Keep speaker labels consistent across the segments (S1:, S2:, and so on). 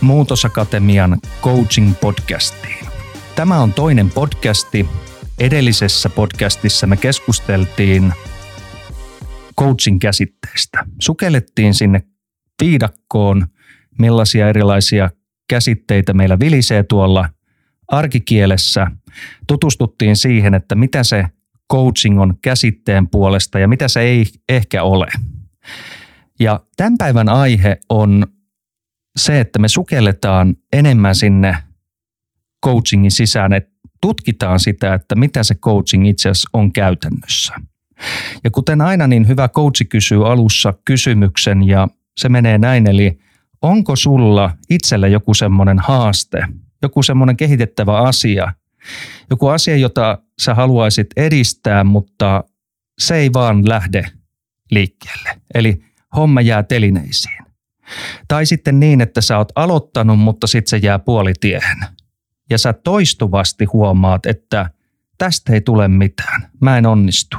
S1: Muutosakatemian coaching-podcastiin. Tämä on toinen podcasti. Edellisessä podcastissa me keskusteltiin coaching käsitteistä. Sukellettiin sinne viidakkoon, millaisia erilaisia käsitteitä meillä vilisee tuolla arkikielessä. Tutustuttiin siihen, että mitä se coaching on käsitteen puolesta ja mitä se ei ehkä ole. Ja tämän päivän aihe on se, että me sukelletaan enemmän sinne coachingin sisään, että tutkitaan sitä, että mitä se coaching itse asiassa on käytännössä. Ja kuten aina, niin hyvä coachi kysyy alussa kysymyksen ja se menee näin, eli onko sulla itsellä joku semmoinen haaste, joku semmoinen kehitettävä asia, joku asia, jota sä haluaisit edistää, mutta se ei vaan lähde liikkeelle. Eli homma jää telineisiin. Tai sitten niin, että sä oot aloittanut, mutta sitten se jää puolitiehen. Ja sä toistuvasti huomaat, että tästä ei tule mitään, mä en onnistu.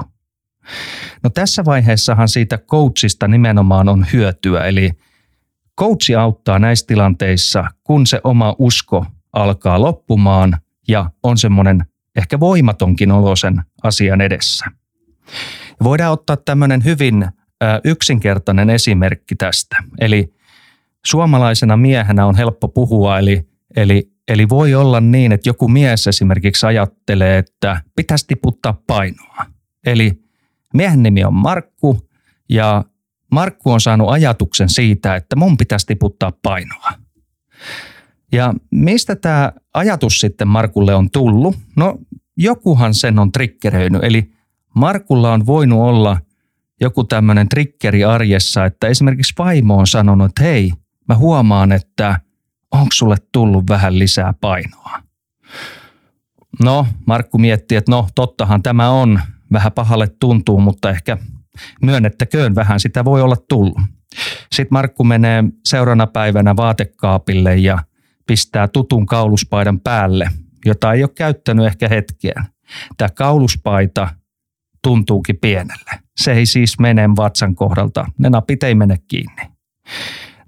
S1: No tässä vaiheessahan siitä coachista nimenomaan on hyötyä, eli coachi auttaa näissä tilanteissa, kun se oma usko alkaa loppumaan ja on semmoinen ehkä voimatonkin olo sen asian edessä. Voidaan ottaa tämmöinen hyvin yksinkertainen esimerkki tästä. Eli suomalaisena miehenä on helppo puhua, eli, eli, eli voi olla niin, että joku mies esimerkiksi ajattelee, että pitäisi tiputtaa painoa. Eli miehen nimi on Markku ja Markku on saanut ajatuksen siitä, että mun pitäisi tiputtaa painoa. Ja mistä tämä ajatus sitten Markulle on tullut? No jokuhan sen on triggeröinyt, eli Markulla on voinut olla joku tämmöinen triggeri arjessa, että esimerkiksi vaimo on sanonut, että hei, mä huomaan, että onko sulle tullut vähän lisää painoa. No, Markku miettii, että no tottahan tämä on, vähän pahalle tuntuu, mutta ehkä myönnettäköön vähän sitä voi olla tullut. Sitten Markku menee seuraavana päivänä vaatekaapille ja pistää tutun kauluspaidan päälle, jota ei ole käyttänyt ehkä hetkeen. Tämä kauluspaita tuntuukin pienelle. Se ei siis mene vatsan kohdalta. Ne napit ei mene kiinni.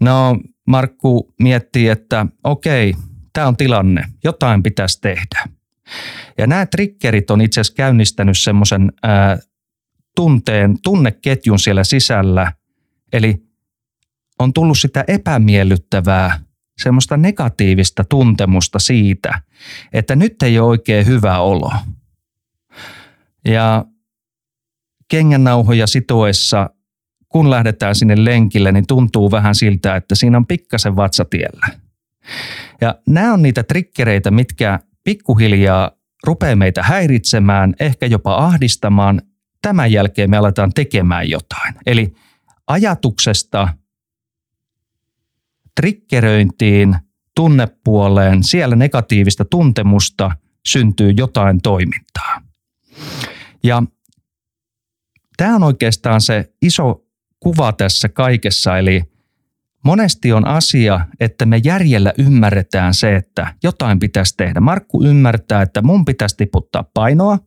S1: No, Markku miettii, että okei, tämä on tilanne, jotain pitäisi tehdä. Ja nämä triggerit on itse asiassa käynnistänyt semmoisen tunteen, tunneketjun siellä sisällä. Eli on tullut sitä epämiellyttävää, semmoista negatiivista tuntemusta siitä, että nyt ei ole oikein hyvä olo. Ja kengännauhoja sitoessa, kun lähdetään sinne lenkille, niin tuntuu vähän siltä, että siinä on pikkasen vatsatiellä. Ja nämä on niitä trikkereitä, mitkä pikkuhiljaa rupeaa meitä häiritsemään, ehkä jopa ahdistamaan. Tämän jälkeen me aletaan tekemään jotain. Eli ajatuksesta trikkeröintiin, tunnepuoleen, siellä negatiivista tuntemusta syntyy jotain toimintaa. Ja tämä on oikeastaan se iso kuva tässä kaikessa, eli monesti on asia, että me järjellä ymmärretään se, että jotain pitäisi tehdä. Markku ymmärtää, että mun pitäisi tiputtaa painoa.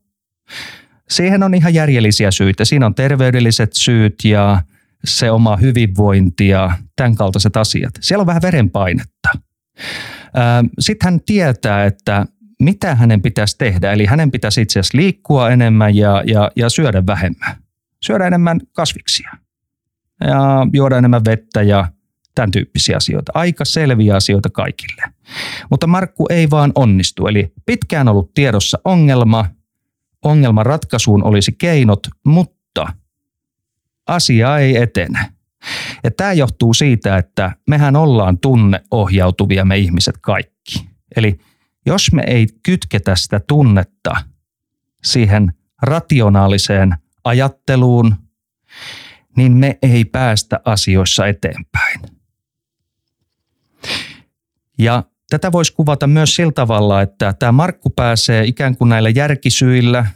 S1: Siihen on ihan järjellisiä syitä. Siinä on terveydelliset syyt ja se oma hyvinvointi ja tämän kaltaiset asiat. Siellä on vähän verenpainetta. Sitten hän tietää, että mitä hänen pitäisi tehdä. Eli hänen pitäisi itse asiassa liikkua enemmän ja, ja, ja syödä vähemmän. Syödä enemmän kasviksia ja juoda enemmän vettä ja tämän tyyppisiä asioita. Aika selviä asioita kaikille. Mutta Markku ei vaan onnistu. Eli pitkään ollut tiedossa ongelma, ongelman ratkaisuun olisi keinot, mutta asia ei etene. Ja tämä johtuu siitä, että mehän ollaan tunneohjautuvia me ihmiset kaikki. Eli jos me ei kytketä sitä tunnetta siihen rationaaliseen ajatteluun, niin me ei päästä asioissa eteenpäin. Ja tätä voisi kuvata myös sillä tavalla, että tämä Markku pääsee ikään kuin näillä järkisyillä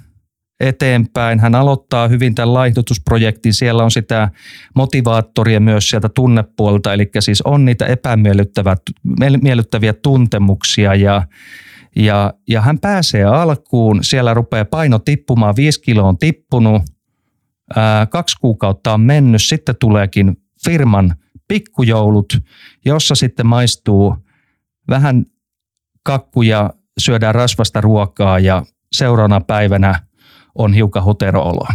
S1: eteenpäin. Hän aloittaa hyvin tämän laihdutusprojektin. Siellä on sitä motivaattoria myös sieltä tunnepuolta, eli siis on niitä epämiellyttäviä tuntemuksia ja, ja, ja hän pääsee alkuun. Siellä rupeaa paino tippumaan, viisi kiloa on tippunut, ää, kaksi kuukautta on mennyt, sitten tuleekin firman pikkujoulut, jossa sitten maistuu vähän kakkuja, syödään rasvasta ruokaa ja seuraavana päivänä on hiukan huteroolo.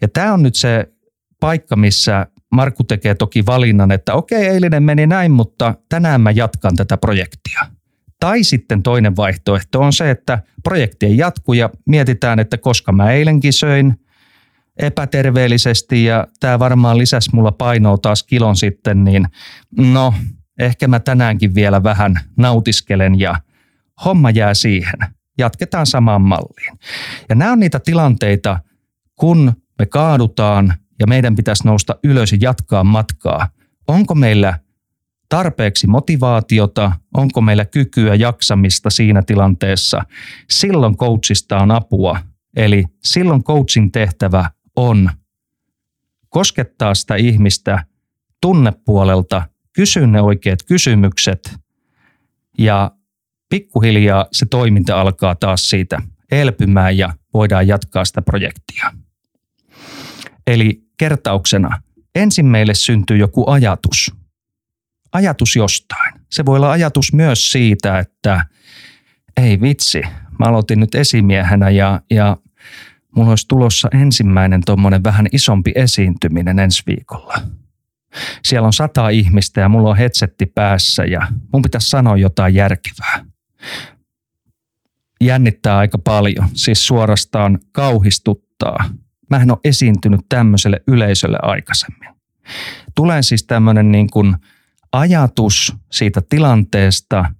S1: Ja tämä on nyt se paikka, missä Markku tekee toki valinnan, että okei, eilinen meni näin, mutta tänään mä jatkan tätä projektia. Tai sitten toinen vaihtoehto on se, että projekti ei jatku ja mietitään, että koska mä eilenkin söin epäterveellisesti ja tämä varmaan lisäsi mulla painoa taas kilon sitten, niin no ehkä mä tänäänkin vielä vähän nautiskelen ja homma jää siihen. Jatketaan samaan malliin. Ja nämä on niitä tilanteita, kun me kaadutaan ja meidän pitäisi nousta ylös ja jatkaa matkaa. Onko meillä tarpeeksi motivaatiota, onko meillä kykyä jaksamista siinä tilanteessa. Silloin coachista on apua. Eli silloin coachin tehtävä on koskettaa sitä ihmistä tunnepuolelta, kysyä ne oikeat kysymykset ja pikkuhiljaa se toiminta alkaa taas siitä elpymään ja voidaan jatkaa sitä projektia. Eli kertauksena, ensin meille syntyy joku ajatus. Ajatus jostain. Se voi olla ajatus myös siitä, että ei vitsi, mä aloitin nyt esimiehenä ja, ja mulla olisi tulossa ensimmäinen tuommoinen vähän isompi esiintyminen ensi viikolla. Siellä on sata ihmistä ja mulla on headsetti päässä ja mun pitäisi sanoa jotain järkevää. Jännittää aika paljon, siis suorastaan kauhistuttaa. Mä en ole esiintynyt tämmöiselle yleisölle aikaisemmin. Tulee siis tämmöinen niin kuin ajatus siitä tilanteesta –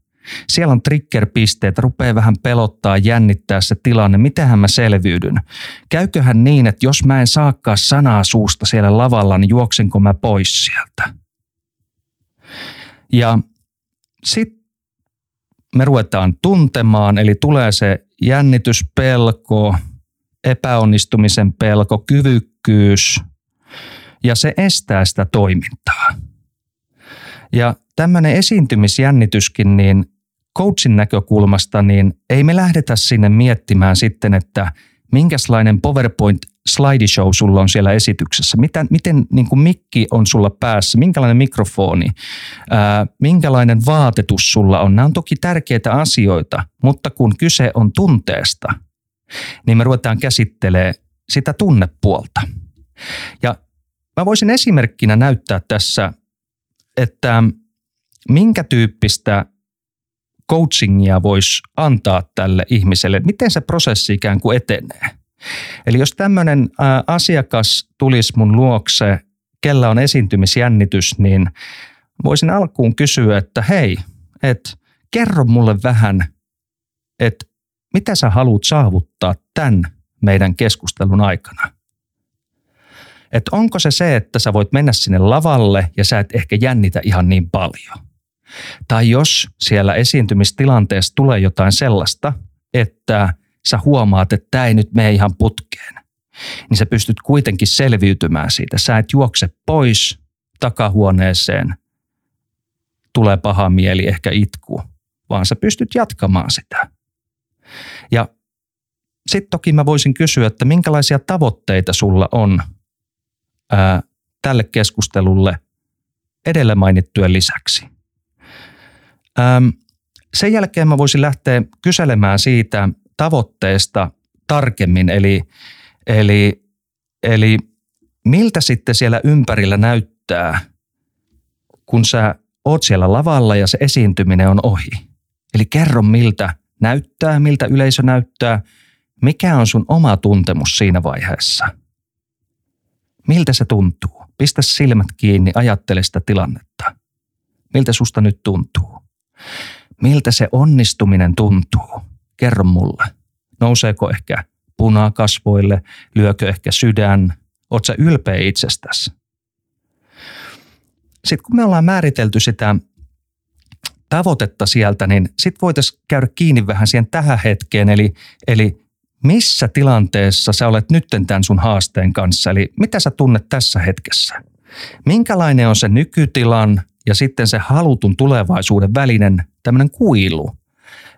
S1: siellä on trigger-pisteet, rupeaa vähän pelottaa, jännittää se tilanne, mitenhän mä selviydyn. Käyköhän niin, että jos mä en saakaan sanaa suusta siellä lavalla, niin juoksenko mä pois sieltä? Ja sitten me ruvetaan tuntemaan, eli tulee se jännityspelko, epäonnistumisen pelko, kyvykkyys, ja se estää sitä toimintaa. Ja tämmöinen esiintymisjännityskin, niin coachin näkökulmasta, niin ei me lähdetä sinne miettimään sitten, että minkälainen PowerPoint slideshow sulla on siellä esityksessä, miten, miten niin kuin mikki on sulla päässä, minkälainen mikrofoni, ää, minkälainen vaatetus sulla on. Nämä on toki tärkeitä asioita, mutta kun kyse on tunteesta, niin me ruvetaan käsittelemään sitä tunnepuolta. Ja mä voisin esimerkkinä näyttää tässä, että minkä tyyppistä coachingia voisi antaa tälle ihmiselle, miten se prosessi ikään kuin etenee. Eli jos tämmöinen asiakas tulisi mun luokse, kellä on esiintymisjännitys, niin voisin alkuun kysyä, että hei, et kerro mulle vähän, että mitä sä haluat saavuttaa tämän meidän keskustelun aikana. Että onko se se, että sä voit mennä sinne lavalle ja sä et ehkä jännitä ihan niin paljon. Tai jos siellä esiintymistilanteessa tulee jotain sellaista, että sä huomaat, että tämä ei nyt mene ihan putkeen, niin sä pystyt kuitenkin selviytymään siitä. Sä et juokse pois takahuoneeseen, tulee paha mieli, ehkä itku, vaan sä pystyt jatkamaan sitä. Ja sitten toki mä voisin kysyä, että minkälaisia tavoitteita sulla on ää, tälle keskustelulle edellä mainittujen lisäksi. Ähm, sen jälkeen mä voisin lähteä kyselemään siitä tavoitteesta tarkemmin, eli, eli, eli miltä sitten siellä ympärillä näyttää, kun sä oot siellä lavalla ja se esiintyminen on ohi. Eli kerro miltä näyttää, miltä yleisö näyttää, mikä on sun oma tuntemus siinä vaiheessa. Miltä se tuntuu? Pistä silmät kiinni, ajattele sitä tilannetta. Miltä susta nyt tuntuu? Miltä se onnistuminen tuntuu? Kerro mulle. Nouseeko ehkä punaa kasvoille? Lyökö ehkä sydän? Sä ylpeä itsestäsi? Sitten kun me ollaan määritelty sitä tavoitetta sieltä, niin sitten voitaisiin käydä kiinni vähän siihen tähän hetkeen, eli, eli missä tilanteessa sä olet nytten tämän sun haasteen kanssa, eli mitä sä tunnet tässä hetkessä? Minkälainen on se nykytilan ja sitten se halutun tulevaisuuden välinen tämmöinen kuilu.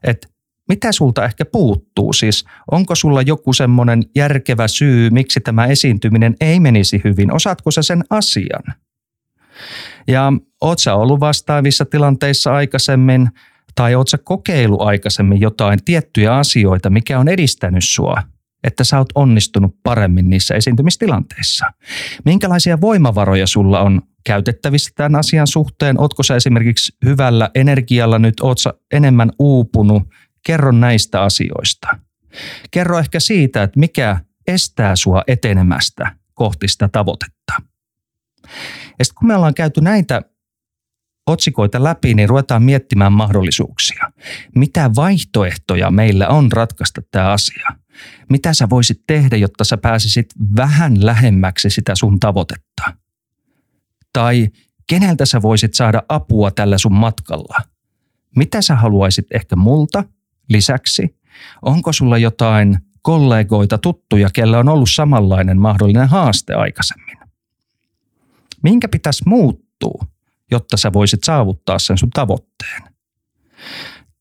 S1: Että mitä sulta ehkä puuttuu? Siis onko sulla joku semmoinen järkevä syy, miksi tämä esiintyminen ei menisi hyvin? Osaatko sä sen asian? Ja oot sä ollut vastaavissa tilanteissa aikaisemmin? Tai oot sä kokeilu aikaisemmin jotain tiettyjä asioita, mikä on edistänyt sua, että sä oot onnistunut paremmin niissä esiintymistilanteissa? Minkälaisia voimavaroja sulla on käytettävissä tämän asian suhteen? Ootko sä esimerkiksi hyvällä energialla nyt, oot sä enemmän uupunut? Kerro näistä asioista. Kerro ehkä siitä, että mikä estää sua etenemästä kohti sitä tavoitetta. Ja sitten kun me ollaan käyty näitä otsikoita läpi, niin ruvetaan miettimään mahdollisuuksia. Mitä vaihtoehtoja meillä on ratkaista tämä asia? Mitä sä voisit tehdä, jotta sä pääsisit vähän lähemmäksi sitä sun tavoitetta? Tai keneltä sä voisit saada apua tällä sun matkalla? Mitä sä haluaisit ehkä multa lisäksi? Onko sulla jotain kollegoita, tuttuja, kellä on ollut samanlainen mahdollinen haaste aikaisemmin? Minkä pitäisi muuttua, jotta sä voisit saavuttaa sen sun tavoitteen?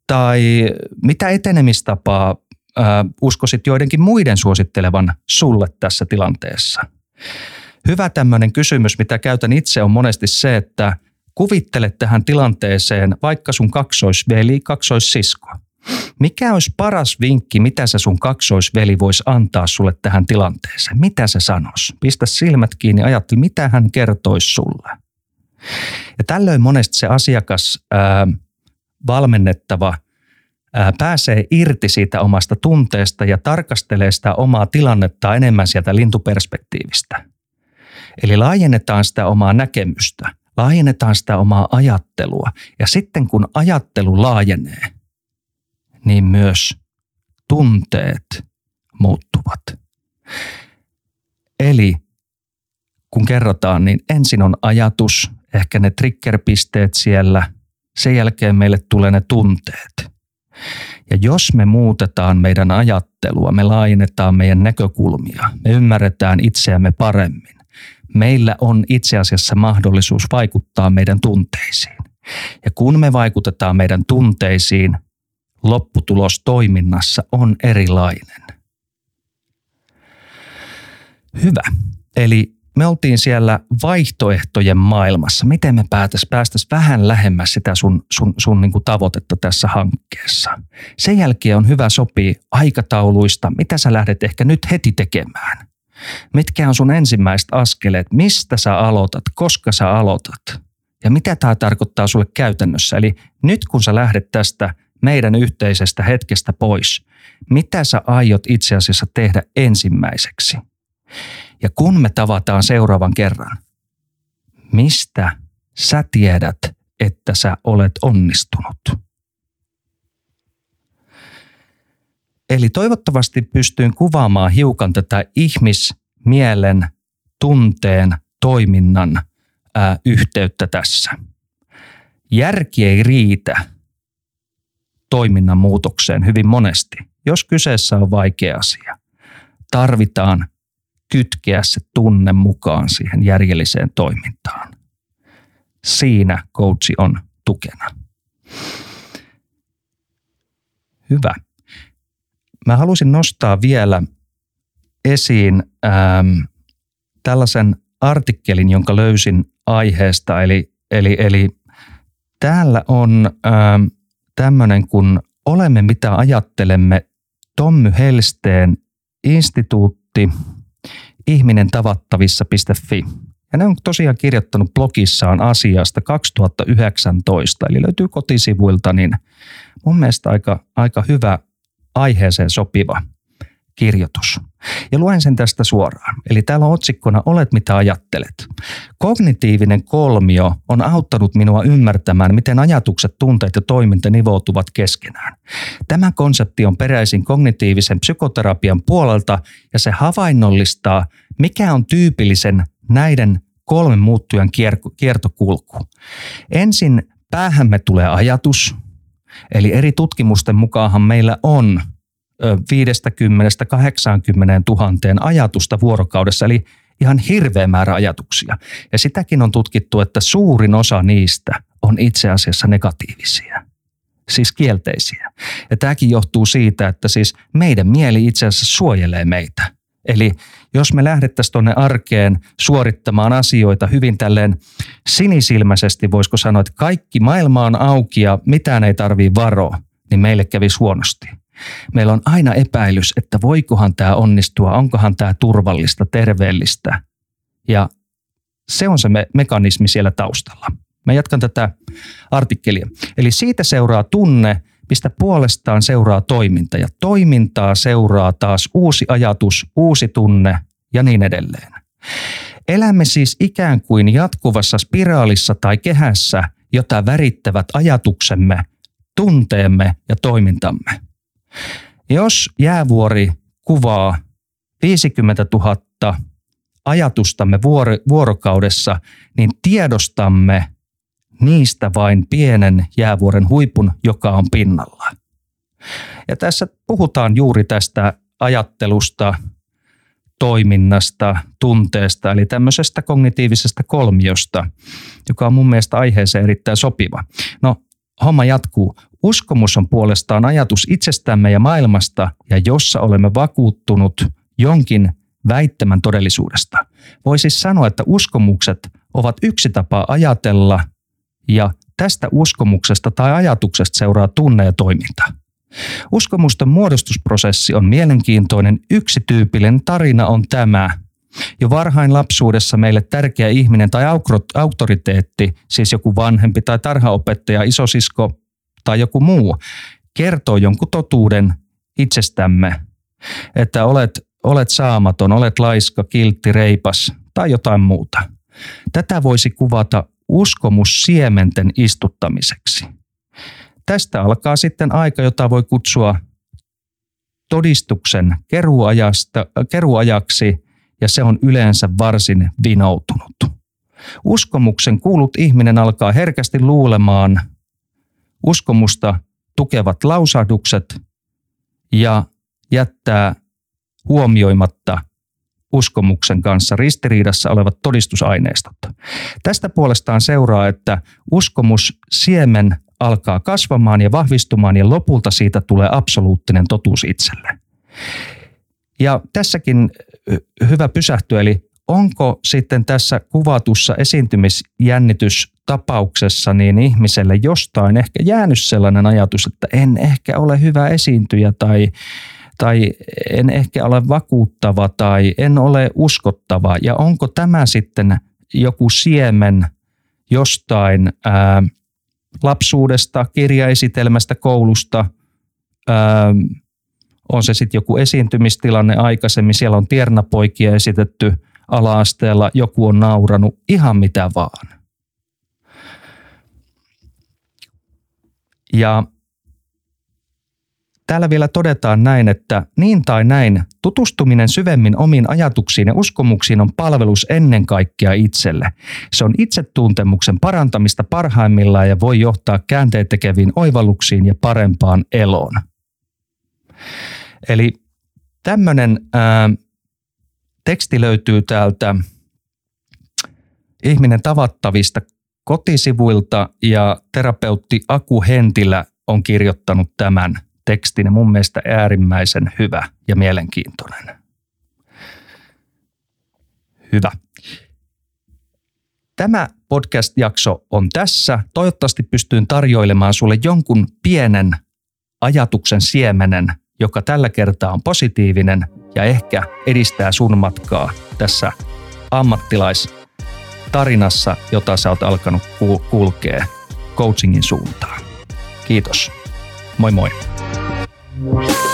S1: Tai mitä etenemistapaa äh, uskoisit joidenkin muiden suosittelevan sulle tässä tilanteessa? Hyvä tämmöinen kysymys, mitä käytän itse, on monesti se, että kuvittele tähän tilanteeseen vaikka sun kaksoisveli, kaksoissisko. Mikä olisi paras vinkki, mitä se sun kaksoisveli voisi antaa sulle tähän tilanteeseen? Mitä se sanoisi? Pistä silmät kiinni, ajattele, mitä hän kertoisi sulle. Ja tällöin monesti se asiakas, ää, valmennettava, ää, pääsee irti siitä omasta tunteesta ja tarkastelee sitä omaa tilannetta enemmän sieltä lintuperspektiivistä. Eli laajennetaan sitä omaa näkemystä, laajennetaan sitä omaa ajattelua ja sitten kun ajattelu laajenee – niin myös tunteet muuttuvat. Eli kun kerrotaan, niin ensin on ajatus, ehkä ne triggerpisteet siellä, sen jälkeen meille tulee ne tunteet. Ja jos me muutetaan meidän ajattelua, me laajennetaan meidän näkökulmia, me ymmärretään itseämme paremmin, meillä on itse asiassa mahdollisuus vaikuttaa meidän tunteisiin. Ja kun me vaikutetaan meidän tunteisiin, lopputulos toiminnassa on erilainen. Hyvä. Eli me oltiin siellä vaihtoehtojen maailmassa. Miten me päätäs, päästäis vähän lähemmäs sitä sun, sun, sun niin tavoitetta tässä hankkeessa. Sen jälkeen on hyvä sopia aikatauluista, mitä sä lähdet ehkä nyt heti tekemään. Mitkä on sun ensimmäiset askeleet, mistä sä aloitat, koska sä aloitat ja mitä tämä tarkoittaa sulle käytännössä. Eli nyt kun sä lähdet tästä – meidän yhteisestä hetkestä pois. Mitä sä aiot itse asiassa tehdä ensimmäiseksi? Ja kun me tavataan seuraavan kerran, mistä sä tiedät, että sä olet onnistunut? Eli toivottavasti pystyin kuvaamaan hiukan tätä ihmismielen, tunteen, toiminnan ää, yhteyttä tässä. Järki ei riitä – toiminnan muutokseen hyvin monesti, jos kyseessä on vaikea asia. Tarvitaan kytkeä se tunne mukaan siihen järjelliseen toimintaan. Siinä coachi on tukena. Hyvä. Mä halusin nostaa vielä esiin ähm, tällaisen artikkelin, jonka löysin aiheesta. Eli, eli, eli täällä on ähm, tämmöinen kun Olemme mitä ajattelemme Tommy Helsteen instituutti ihminen tavattavissa.fi. Ja ne on tosiaan kirjoittanut blogissaan asiasta 2019, eli löytyy kotisivuilta, niin mun mielestä aika, aika hyvä aiheeseen sopiva kirjoitus. Ja luen sen tästä suoraan. Eli täällä on otsikkona Olet mitä ajattelet. Kognitiivinen kolmio on auttanut minua ymmärtämään, miten ajatukset, tunteet ja toiminta nivoutuvat keskenään. Tämä konsepti on peräisin kognitiivisen psykoterapian puolelta ja se havainnollistaa, mikä on tyypillisen näiden kolmen muuttujan kiertokulku. Ensin päähämme tulee ajatus, eli eri tutkimusten mukaanhan meillä on 50-80 tuhanteen ajatusta vuorokaudessa, eli ihan hirveä määrä ajatuksia. Ja sitäkin on tutkittu, että suurin osa niistä on itse asiassa negatiivisia, siis kielteisiä. Ja tämäkin johtuu siitä, että siis meidän mieli itse asiassa suojelee meitä. Eli jos me lähdettäisiin tuonne arkeen suorittamaan asioita hyvin tälleen sinisilmäisesti, voisiko sanoa, että kaikki maailma on auki ja mitään ei tarvii varoa, niin meille kävisi huonosti. Meillä on aina epäilys, että voikohan tämä onnistua, onkohan tämä turvallista, terveellistä. Ja se on se me- mekanismi siellä taustalla. Mä jatkan tätä artikkelia. Eli siitä seuraa tunne, mistä puolestaan seuraa toiminta. Ja toimintaa seuraa taas uusi ajatus, uusi tunne ja niin edelleen. Elämme siis ikään kuin jatkuvassa spiraalissa tai kehässä, jota värittävät ajatuksemme, tunteemme ja toimintamme. Jos jäävuori kuvaa 50 000 ajatustamme vuorokaudessa, niin tiedostamme niistä vain pienen jäävuoren huipun, joka on pinnalla. Ja tässä puhutaan juuri tästä ajattelusta, toiminnasta, tunteesta, eli tämmöisestä kognitiivisesta kolmiosta, joka on mun mielestä aiheeseen erittäin sopiva. No, homma jatkuu. Uskomus on puolestaan ajatus itsestämme ja maailmasta, ja jossa olemme vakuuttunut jonkin väittämän todellisuudesta. Voi siis sanoa, että uskomukset ovat yksi tapa ajatella – ja tästä uskomuksesta tai ajatuksesta seuraa tunne ja toiminta. Uskomusten muodostusprosessi on mielenkiintoinen. Yksi tyypillinen tarina on tämä. Jo varhain lapsuudessa meille tärkeä ihminen tai auktoriteetti, siis joku vanhempi tai tarhaopettaja, isosisko tai joku muu, kertoo jonkun totuuden itsestämme, että olet, olet saamaton, olet laiska, kiltti, reipas tai jotain muuta. Tätä voisi kuvata uskomus siementen istuttamiseksi. Tästä alkaa sitten aika, jota voi kutsua todistuksen keruajasta, keruajaksi ja se on yleensä varsin vinoutunut. Uskomuksen kuulut ihminen alkaa herkästi luulemaan uskomusta tukevat lausahdukset ja jättää huomioimatta uskomuksen kanssa ristiriidassa olevat todistusaineistot. Tästä puolestaan seuraa, että uskomus siemen alkaa kasvamaan ja vahvistumaan ja lopulta siitä tulee absoluuttinen totuus itselle. Ja tässäkin hyvä pysähtyä, eli onko sitten tässä kuvatussa esiintymisjännitystapauksessa niin ihmiselle jostain ehkä jäänyt sellainen ajatus, että en ehkä ole hyvä esiintyjä tai tai en ehkä ole vakuuttava tai en ole uskottava. Ja onko tämä sitten joku siemen jostain ää, lapsuudesta, kirjaesitelmästä, koulusta, ää, on se sitten joku esiintymistilanne aikaisemmin, siellä on tiernapoikia esitetty ala-asteella, joku on nauranut, ihan mitä vaan. Ja Täällä vielä todetaan näin, että niin tai näin, tutustuminen syvemmin omiin ajatuksiin ja uskomuksiin on palvelus ennen kaikkea itselle. Se on itsetuntemuksen parantamista parhaimmillaan ja voi johtaa käänteet tekeviin oivalluksiin ja parempaan eloon. Eli tämmöinen teksti löytyy täältä ihminen tavattavista kotisivuilta ja terapeutti Aku Hentilä on kirjoittanut tämän – tekstin mun mielestä äärimmäisen hyvä ja mielenkiintoinen. Hyvä. Tämä podcast-jakso on tässä. Toivottavasti pystyin tarjoilemaan sulle jonkun pienen ajatuksen siemenen, joka tällä kertaa on positiivinen ja ehkä edistää sun matkaa tässä ammattilaistarinassa, jota sä oot alkanut kulkea coachingin suuntaan. Kiitos. Moi moi. Bye.